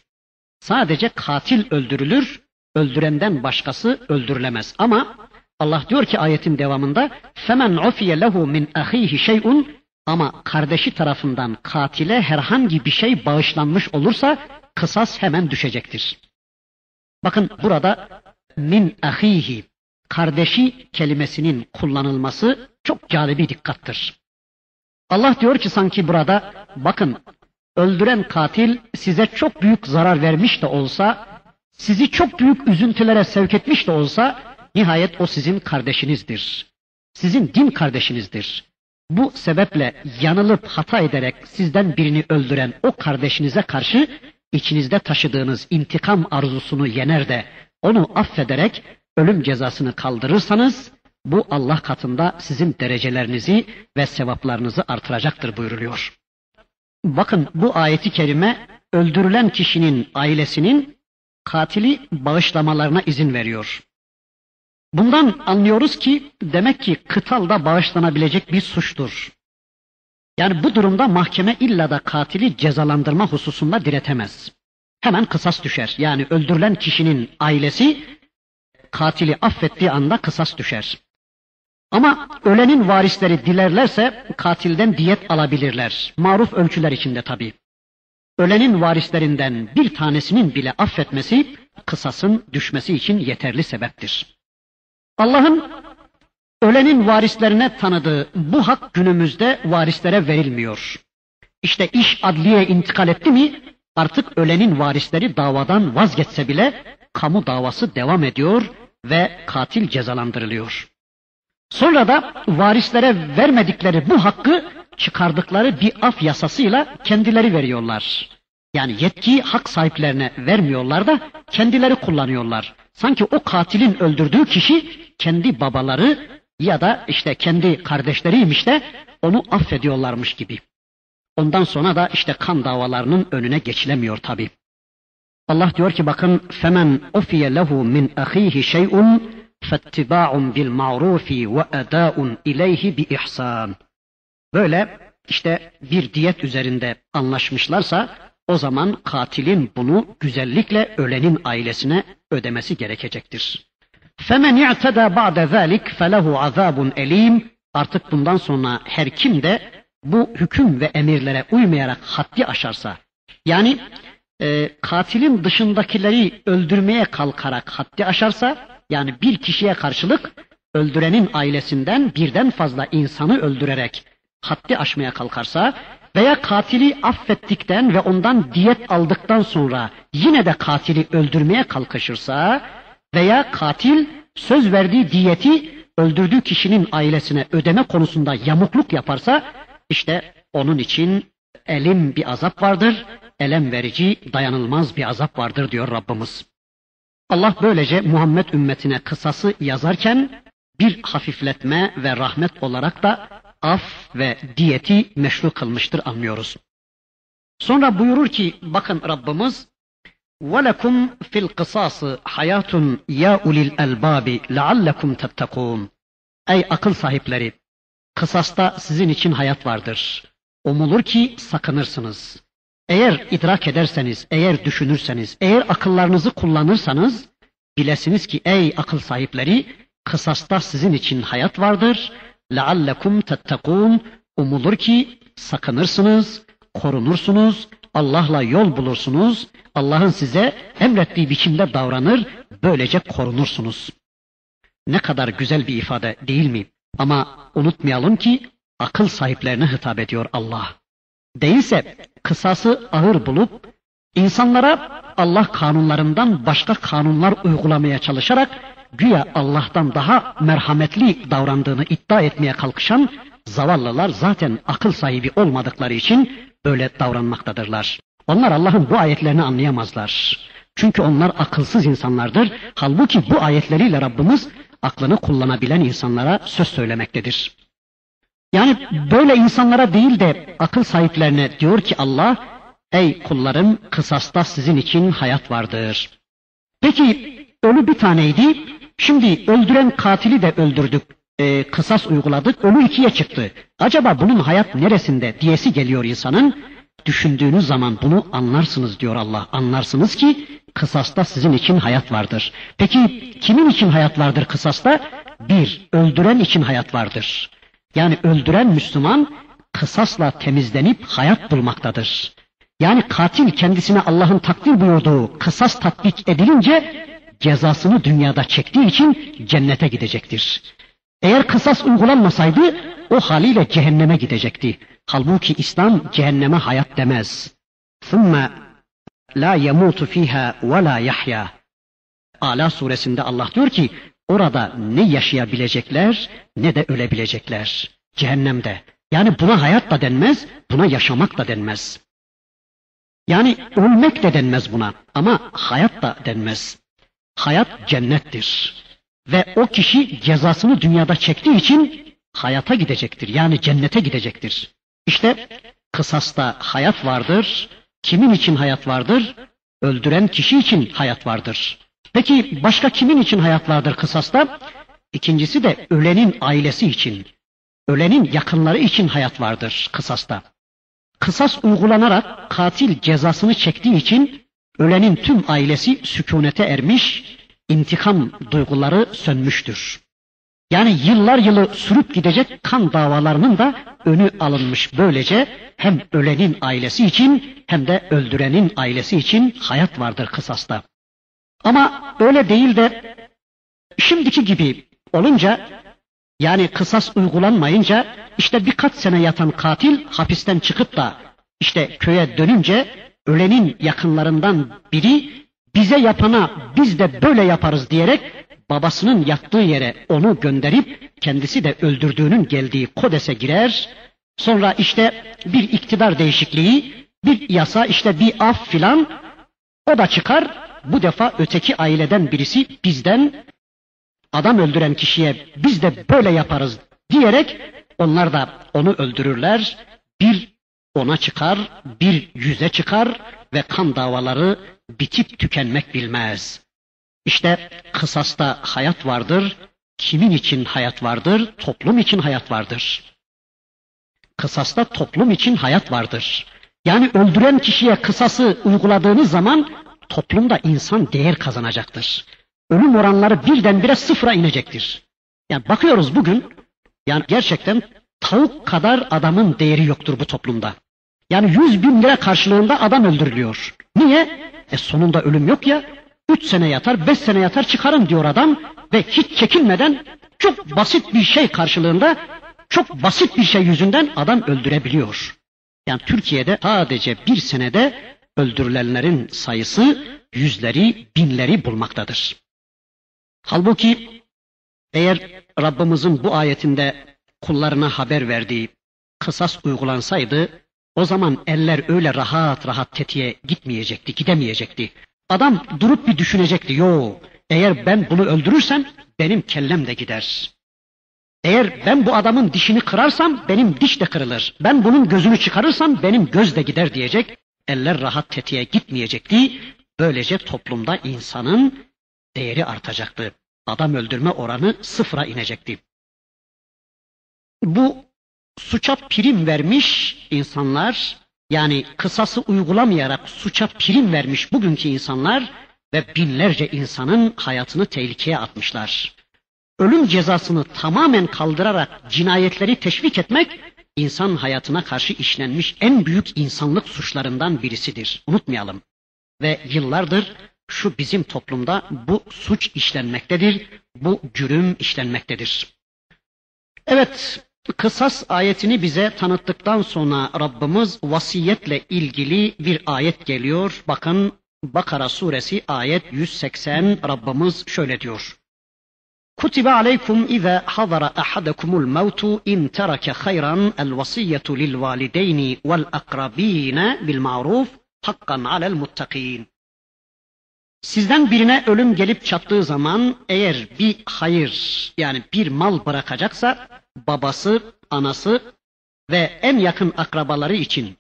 Sadece katil öldürülür, öldürenden başkası öldürülemez. Ama Allah diyor ki ayetin devamında femen ufiye lehu min ahihi şey'un ama kardeşi tarafından katile herhangi bir şey bağışlanmış olursa kısas hemen düşecektir. Bakın burada min ahihi kardeşi kelimesinin kullanılması çok calibi dikkattır. Allah diyor ki sanki burada bakın öldüren katil size çok büyük zarar vermiş de olsa, sizi çok büyük üzüntülere sevk etmiş de olsa nihayet o sizin kardeşinizdir. Sizin din kardeşinizdir. Bu sebeple yanılıp hata ederek sizden birini öldüren o kardeşinize karşı içinizde taşıdığınız intikam arzusunu yener de onu affederek ölüm cezasını kaldırırsanız bu Allah katında sizin derecelerinizi ve sevaplarınızı artıracaktır buyuruluyor. Bakın bu ayeti kerime öldürülen kişinin ailesinin katili bağışlamalarına izin veriyor. Bundan anlıyoruz ki demek ki kıtalda bağışlanabilecek bir suçtur. Yani bu durumda mahkeme illa da katili cezalandırma hususunda diretemez. Hemen kısas düşer. Yani öldürülen kişinin ailesi katili affettiği anda kısas düşer. Ama ölenin varisleri dilerlerse katilden diyet alabilirler. Maruf ölçüler içinde tabi. Ölenin varislerinden bir tanesinin bile affetmesi kısasın düşmesi için yeterli sebeptir. Allah'ın ölenin varislerine tanıdığı bu hak günümüzde varislere verilmiyor. İşte iş adliye intikal etti mi artık ölenin varisleri davadan vazgeçse bile kamu davası devam ediyor ve katil cezalandırılıyor. Sonra da varislere vermedikleri bu hakkı çıkardıkları bir af yasasıyla kendileri veriyorlar. Yani yetkiyi hak sahiplerine vermiyorlar da kendileri kullanıyorlar. Sanki o katilin öldürdüğü kişi kendi babaları ya da işte kendi kardeşleriymiş de onu affediyorlarmış gibi. Ondan sonra da işte kan davalarının önüne geçilemiyor tabi. Allah diyor ki bakın femen ufiye lehu min ahihi şey'un fettiba'un bil ma'rufi ve eda'un ileyhi bi ihsan. Böyle işte bir diyet üzerinde anlaşmışlarsa o zaman katilin bunu güzellikle ölenin ailesine ödemesi gerekecektir. Femen i'teda ba'de zalik felehu azabun elim. Artık bundan sonra her kim de bu hüküm ve emirlere uymayarak haddi aşarsa yani e, katilin dışındakileri öldürmeye kalkarak haddi aşarsa yani bir kişiye karşılık öldürenin ailesinden birden fazla insanı öldürerek haddi aşmaya kalkarsa veya katili affettikten ve ondan diyet aldıktan sonra yine de katili öldürmeye kalkışırsa veya katil söz verdiği diyeti öldürdüğü kişinin ailesine ödeme konusunda yamukluk yaparsa işte onun için elim bir azap vardır, elem verici dayanılmaz bir azap vardır diyor Rabbimiz. Allah böylece Muhammed ümmetine kısası yazarken bir hafifletme ve rahmet olarak da af ve diyeti meşru kılmıştır anlıyoruz. Sonra buyurur ki bakın Rabbimiz وَلَكُمْ فِي الْقِصَاصِ حَيَاتٌ يَا اُلِي الْاَلْبَابِ لَعَلَّكُمْ تَتَّقُونَ Ey akıl sahipleri! Kısasta sizin için hayat vardır. Umulur ki sakınırsınız. Eğer idrak ederseniz, eğer düşünürseniz, eğer akıllarınızı kullanırsanız, bilesiniz ki ey akıl sahipleri, kısasta sizin için hayat vardır. لَعَلَّكُمْ تَتَّقُونَ Umulur ki sakınırsınız, korunursunuz, Allah'la yol bulursunuz, Allah'ın size emrettiği biçimde davranır, böylece korunursunuz. Ne kadar güzel bir ifade değil mi? Ama unutmayalım ki akıl sahiplerine hitap ediyor Allah. Değilse kısası ağır bulup insanlara Allah kanunlarından başka kanunlar uygulamaya çalışarak güya Allah'tan daha merhametli davrandığını iddia etmeye kalkışan zavallılar zaten akıl sahibi olmadıkları için böyle davranmaktadırlar. Onlar Allah'ın bu ayetlerini anlayamazlar. Çünkü onlar akılsız insanlardır. Halbuki bu ayetleriyle Rabbimiz aklını kullanabilen insanlara söz söylemektedir. Yani böyle insanlara değil de akıl sahiplerine diyor ki Allah, ey kullarım kısasta sizin için hayat vardır. Peki ölü bir taneydi, şimdi öldüren katili de öldürdük, e, kısas uyguladık, ölü ikiye çıktı. Acaba bunun hayat neresinde diyesi geliyor insanın. Düşündüğünüz zaman bunu anlarsınız diyor Allah. Anlarsınız ki kısasta sizin için hayat vardır. Peki kimin için hayat vardır kısasta? Bir, öldüren için hayat vardır. Yani öldüren Müslüman kısasla temizlenip hayat bulmaktadır. Yani katil kendisine Allah'ın takdir buyurduğu kısas tatbik edilince cezasını dünyada çektiği için cennete gidecektir. Eğer kısas uygulanmasaydı o haliyle cehenneme gidecekti. Halbuki İslam cehenneme hayat demez. ثُمَّ la yemutu fiha ve la yahya. Ala suresinde Allah diyor ki orada ne yaşayabilecekler ne de ölebilecekler. Cehennemde. Yani buna hayat da denmez, buna yaşamak da denmez. Yani ölmek de denmez buna ama hayat da denmez. Hayat cennettir. Ve o kişi cezasını dünyada çektiği için hayata gidecektir. Yani cennete gidecektir. İşte kısasta hayat vardır. Kimin için hayat vardır? Öldüren kişi için hayat vardır. Peki başka kimin için hayat vardır kısasta? İkincisi de ölenin ailesi için. Ölenin yakınları için hayat vardır kısasta. Kısas uygulanarak katil cezasını çektiği için ölenin tüm ailesi sükunete ermiş, intikam duyguları sönmüştür. Yani yıllar yılı sürüp gidecek kan davalarının da önü alınmış böylece hem ölenin ailesi için hem de öldürenin ailesi için hayat vardır kısasta. Ama öyle değil de şimdiki gibi olunca yani kısas uygulanmayınca işte birkaç sene yatan katil hapisten çıkıp da işte köye dönünce ölenin yakınlarından biri bize yapana biz de böyle yaparız diyerek babasının yattığı yere onu gönderip kendisi de öldürdüğünün geldiği kodese girer. Sonra işte bir iktidar değişikliği, bir yasa işte bir af filan o da çıkar. Bu defa öteki aileden birisi bizden adam öldüren kişiye biz de böyle yaparız diyerek onlar da onu öldürürler. Bir ona çıkar, bir yüze çıkar ve kan davaları bitip tükenmek bilmez. İşte kısasta hayat vardır. Kimin için hayat vardır? Toplum için hayat vardır. Kısasta toplum için hayat vardır. Yani öldüren kişiye kısası uyguladığınız zaman toplumda insan değer kazanacaktır. Ölüm oranları birdenbire sıfıra inecektir. Yani bakıyoruz bugün, yani gerçekten tavuk kadar adamın değeri yoktur bu toplumda. Yani yüz bin lira karşılığında adam öldürülüyor. Niye? E sonunda ölüm yok ya. Üç sene yatar, beş sene yatar çıkarım diyor adam ve hiç çekinmeden çok basit bir şey karşılığında, çok basit bir şey yüzünden adam öldürebiliyor. Yani Türkiye'de sadece bir senede öldürülenlerin sayısı yüzleri, binleri bulmaktadır. Halbuki eğer Rabbimizin bu ayetinde kullarına haber verdiği kısas uygulansaydı o zaman eller öyle rahat rahat tetiğe gitmeyecekti, gidemeyecekti. Adam durup bir düşünecekti. Yo, eğer ben bunu öldürürsem benim kellem de gider. Eğer ben bu adamın dişini kırarsam benim diş de kırılır. Ben bunun gözünü çıkarırsam benim göz de gider diyecek. Eller rahat tetiğe gitmeyecekti. Böylece toplumda insanın değeri artacaktı. Adam öldürme oranı sıfıra inecekti. Bu suça prim vermiş insanlar yani kısası uygulamayarak suça prim vermiş bugünkü insanlar ve binlerce insanın hayatını tehlikeye atmışlar. Ölüm cezasını tamamen kaldırarak cinayetleri teşvik etmek insan hayatına karşı işlenmiş en büyük insanlık suçlarından birisidir. Unutmayalım. Ve yıllardır şu bizim toplumda bu suç işlenmektedir, bu cürüm işlenmektedir. Evet, Kısas ayetini bize tanıttıktan sonra Rabbimiz vasiyetle ilgili bir ayet geliyor. Bakın Bakara suresi ayet 180 Rabbimiz şöyle diyor. Kutibe aleykum iza hadara ahadakumul mevtu in terake hayran el vasiyetu lil valideyni vel akrabine bil ma'ruf hakkan alel muttakin. Sizden birine ölüm gelip çattığı zaman eğer bir hayır yani bir mal bırakacaksa babası, anası ve en yakın akrabaları için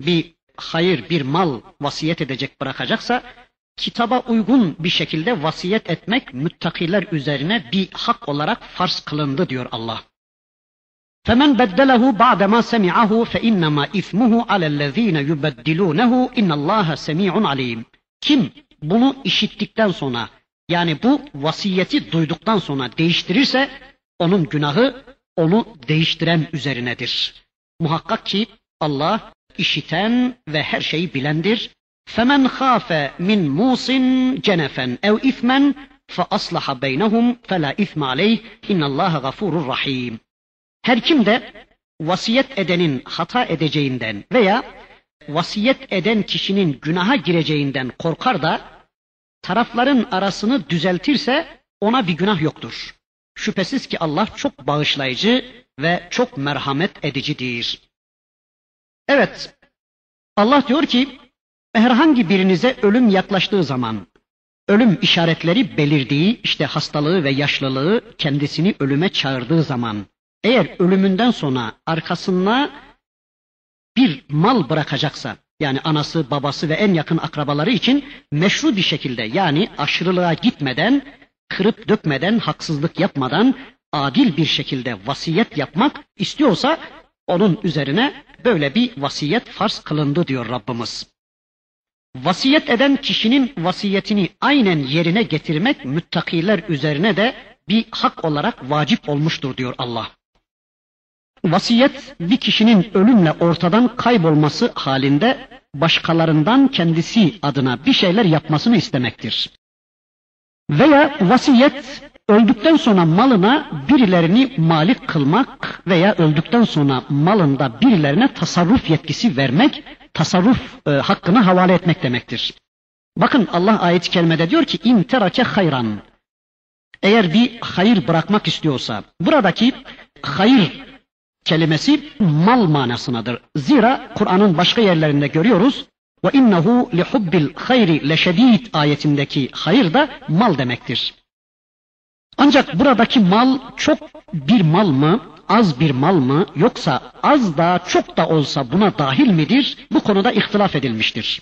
bir hayır, bir mal vasiyet edecek bırakacaksa kitaba uygun bir şekilde vasiyet etmek müttakiler üzerine bir hak olarak farz kılındı diyor Allah. فَمَنْ بَدَّلَهُ بَعْدَمَا سَمِعَهُ فَإِنَّمَا إِثْمُهُ عَلَى الَّذ۪ينَ يُبَدِّلُونَهُ اِنَّ اللّٰهَ سَمِيعٌ عَلِيمٌ Kim bunu işittikten sonra yani bu vasiyeti duyduktan sonra değiştirirse onun günahı onu değiştiren üzerinedir. Muhakkak ki Allah işiten ve her şeyi bilendir. فَمَنْ خَافَ مِنْ مُوصٍ جَنَفًا اَوْ اِثْمًا فَأَصْلَحَ بَيْنَهُمْ فَلَا اِثْمَ عَلَيْهِ اِنَّ اللّٰهَ غَفُورٌ rahim. Her kim de vasiyet edenin hata edeceğinden veya vasiyet eden kişinin günaha gireceğinden korkar da tarafların arasını düzeltirse ona bir günah yoktur. Şüphesiz ki Allah çok bağışlayıcı ve çok merhamet edicidir. Evet, Allah diyor ki herhangi birinize ölüm yaklaştığı zaman ölüm işaretleri belirdiği işte hastalığı ve yaşlılığı kendisini ölüme çağırdığı zaman eğer ölümünden sonra arkasına bir mal bırakacaksa yani anası, babası ve en yakın akrabaları için meşru bir şekilde yani aşırılığa gitmeden, kırıp dökmeden, haksızlık yapmadan adil bir şekilde vasiyet yapmak istiyorsa onun üzerine böyle bir vasiyet farz kılındı diyor Rabbimiz. Vasiyet eden kişinin vasiyetini aynen yerine getirmek müttakiler üzerine de bir hak olarak vacip olmuştur diyor Allah. Vasiyet bir kişinin ölümle ortadan kaybolması halinde başkalarından kendisi adına bir şeyler yapmasını istemektir. Veya vasiyet öldükten sonra malına birilerini malik kılmak veya öldükten sonra malında birilerine tasarruf yetkisi vermek, tasarruf e, hakkını havale etmek demektir. Bakın Allah ayet-i kerimede diyor ki in terake hayran. Eğer bir hayır bırakmak istiyorsa buradaki hayır kelimesi mal manasınadır. Zira Kur'an'ın başka yerlerinde görüyoruz. Ve innehu li hubbil hayri leşedid ayetindeki hayır da mal demektir. Ancak buradaki mal çok bir mal mı, az bir mal mı yoksa az da çok da olsa buna dahil midir? Bu konuda ihtilaf edilmiştir.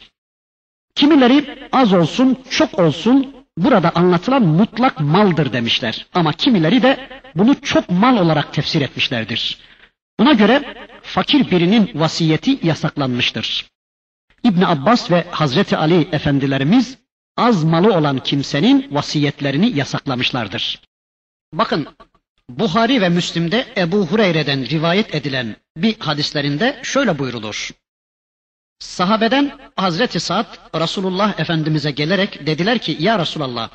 Kimileri az olsun, çok olsun burada anlatılan mutlak maldır demişler. Ama kimileri de bunu çok mal olarak tefsir etmişlerdir. Buna göre fakir birinin vasiyeti yasaklanmıştır. İbn Abbas ve Hazreti Ali efendilerimiz az malı olan kimsenin vasiyetlerini yasaklamışlardır. Bakın Buhari ve Müslim'de Ebu Hureyre'den rivayet edilen bir hadislerinde şöyle buyrulur. Sahabeden Hazreti Sa'd Resulullah Efendimiz'e gelerek dediler ki ya Resulallah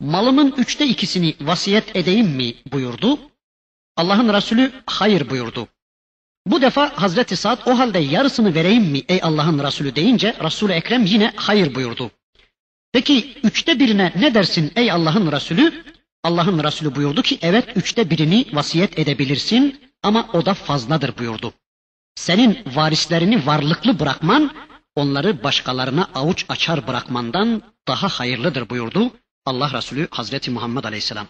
malımın üçte ikisini vasiyet edeyim mi buyurdu. Allah'ın Resulü hayır buyurdu. Bu defa Hazreti Sa'd o halde yarısını vereyim mi ey Allah'ın Resulü deyince Resul-i Ekrem yine hayır buyurdu. Peki üçte birine ne dersin ey Allah'ın Resulü? Allah'ın Resulü buyurdu ki evet üçte birini vasiyet edebilirsin ama o da fazladır buyurdu. Senin varislerini varlıklı bırakman onları başkalarına avuç açar bırakmandan daha hayırlıdır buyurdu Allah Resulü Hazreti Muhammed Aleyhisselam.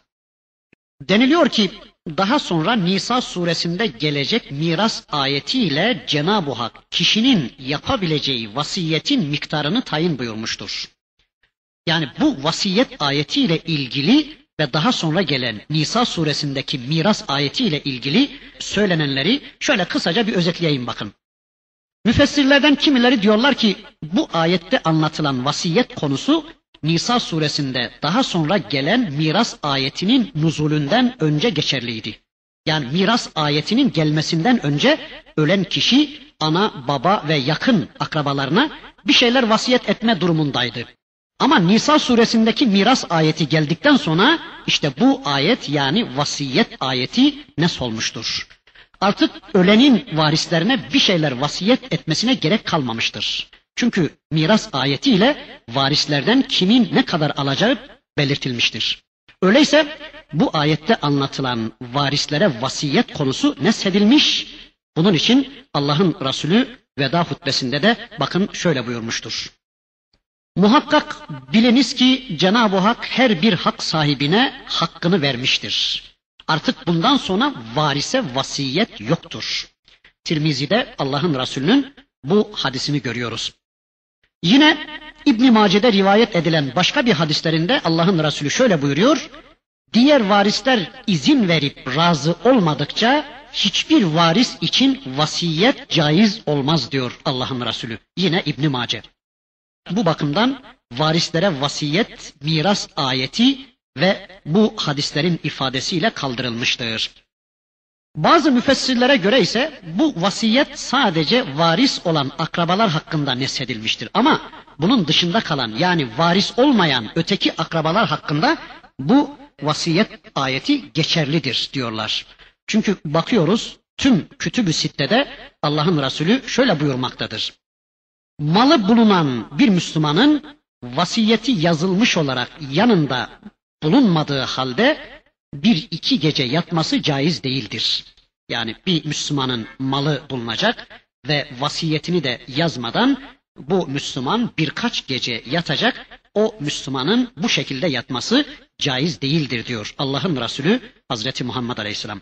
Deniliyor ki daha sonra Nisa suresinde gelecek miras ayetiyle Cenab-ı Hak kişinin yapabileceği vasiyetin miktarını tayin buyurmuştur. Yani bu vasiyet ayetiyle ilgili ve daha sonra gelen Nisa suresindeki miras ayetiyle ilgili söylenenleri şöyle kısaca bir özetleyeyim bakın. Müfessirlerden kimileri diyorlar ki bu ayette anlatılan vasiyet konusu Nisa suresinde daha sonra gelen miras ayetinin nuzulünden önce geçerliydi. Yani miras ayetinin gelmesinden önce ölen kişi ana, baba ve yakın akrabalarına bir şeyler vasiyet etme durumundaydı. Ama Nisa suresindeki miras ayeti geldikten sonra işte bu ayet yani vasiyet ayeti nes olmuştur. Artık ölenin varislerine bir şeyler vasiyet etmesine gerek kalmamıştır. Çünkü miras ayetiyle varislerden kimin ne kadar alacağı belirtilmiştir. Öyleyse bu ayette anlatılan varislere vasiyet konusu nesedilmiş. Bunun için Allah'ın Resulü veda hutbesinde de bakın şöyle buyurmuştur. Muhakkak biliniz ki Cenab-ı Hak her bir hak sahibine hakkını vermiştir. Artık bundan sonra varise vasiyet yoktur. Tirmizi'de Allah'ın Resulü'nün bu hadisini görüyoruz. Yine İbn Mace'de rivayet edilen başka bir hadislerinde Allah'ın Resulü şöyle buyuruyor. Diğer varisler izin verip razı olmadıkça hiçbir varis için vasiyet caiz olmaz diyor Allah'ın Resulü. Yine İbn Mace. Bu bakımdan varislere vasiyet, miras ayeti ve bu hadislerin ifadesiyle kaldırılmıştır. Bazı müfessirlere göre ise bu vasiyet sadece varis olan akrabalar hakkında nesedilmiştir. Ama bunun dışında kalan yani varis olmayan öteki akrabalar hakkında bu vasiyet ayeti geçerlidir diyorlar. Çünkü bakıyoruz tüm kütüb-ü Allah'ın Resulü şöyle buyurmaktadır. Malı bulunan bir Müslümanın vasiyeti yazılmış olarak yanında bulunmadığı halde bir iki gece yatması caiz değildir. Yani bir Müslümanın malı bulunacak ve vasiyetini de yazmadan bu Müslüman birkaç gece yatacak. O Müslümanın bu şekilde yatması caiz değildir diyor Allah'ın Resulü Hazreti Muhammed Aleyhisselam.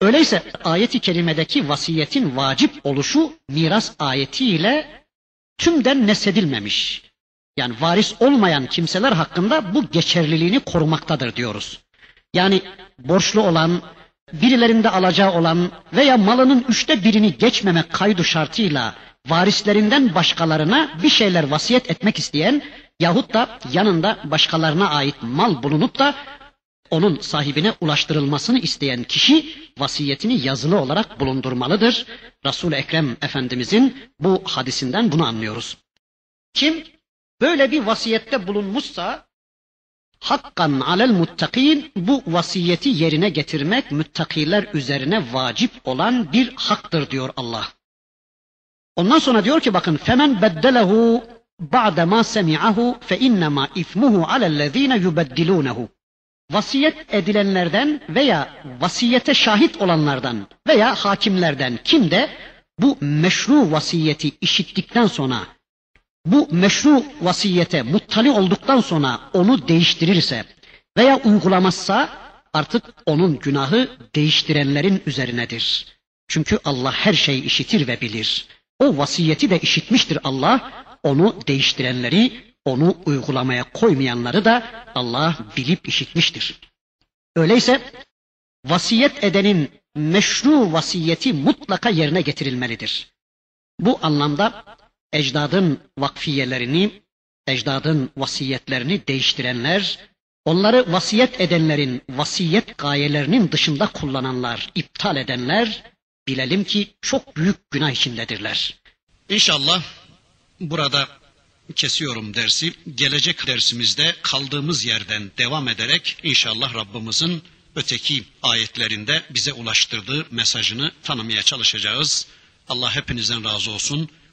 Öyleyse ayeti kerimedeki vasiyetin vacip oluşu miras ayetiyle tümden nesedilmemiş. Yani varis olmayan kimseler hakkında bu geçerliliğini korumaktadır diyoruz. Yani borçlu olan, birilerinde alacağı olan veya malının üçte birini geçmemek kaydu şartıyla varislerinden başkalarına bir şeyler vasiyet etmek isteyen yahut da yanında başkalarına ait mal bulunup da onun sahibine ulaştırılmasını isteyen kişi vasiyetini yazılı olarak bulundurmalıdır. Resul Ekrem Efendimizin bu hadisinden bunu anlıyoruz. Kim böyle bir vasiyette bulunmuşsa hakkan alel muttakin bu vasiyeti yerine getirmek müttakiler üzerine vacip olan bir haktır diyor Allah. Ondan sonra diyor ki bakın femen beddelehu ba'de ma semi'ahu fe innema ifmuhu alellezine yubeddilunehu. Vasiyet edilenlerden veya vasiyete şahit olanlardan veya hakimlerden kim de bu meşru vasiyeti işittikten sonra bu meşru vasiyete muttali olduktan sonra onu değiştirirse veya uygulamazsa artık onun günahı değiştirenlerin üzerinedir. Çünkü Allah her şeyi işitir ve bilir. O vasiyeti de işitmiştir Allah. Onu değiştirenleri, onu uygulamaya koymayanları da Allah bilip işitmiştir. Öyleyse vasiyet edenin meşru vasiyeti mutlaka yerine getirilmelidir. Bu anlamda ecdadın vakfiyelerini, ecdadın vasiyetlerini değiştirenler, onları vasiyet edenlerin vasiyet gayelerinin dışında kullananlar, iptal edenler bilelim ki çok büyük günah içindedirler. İnşallah burada kesiyorum dersi. Gelecek dersimizde kaldığımız yerden devam ederek inşallah Rabbimizin öteki ayetlerinde bize ulaştırdığı mesajını tanımaya çalışacağız. Allah hepinizden razı olsun.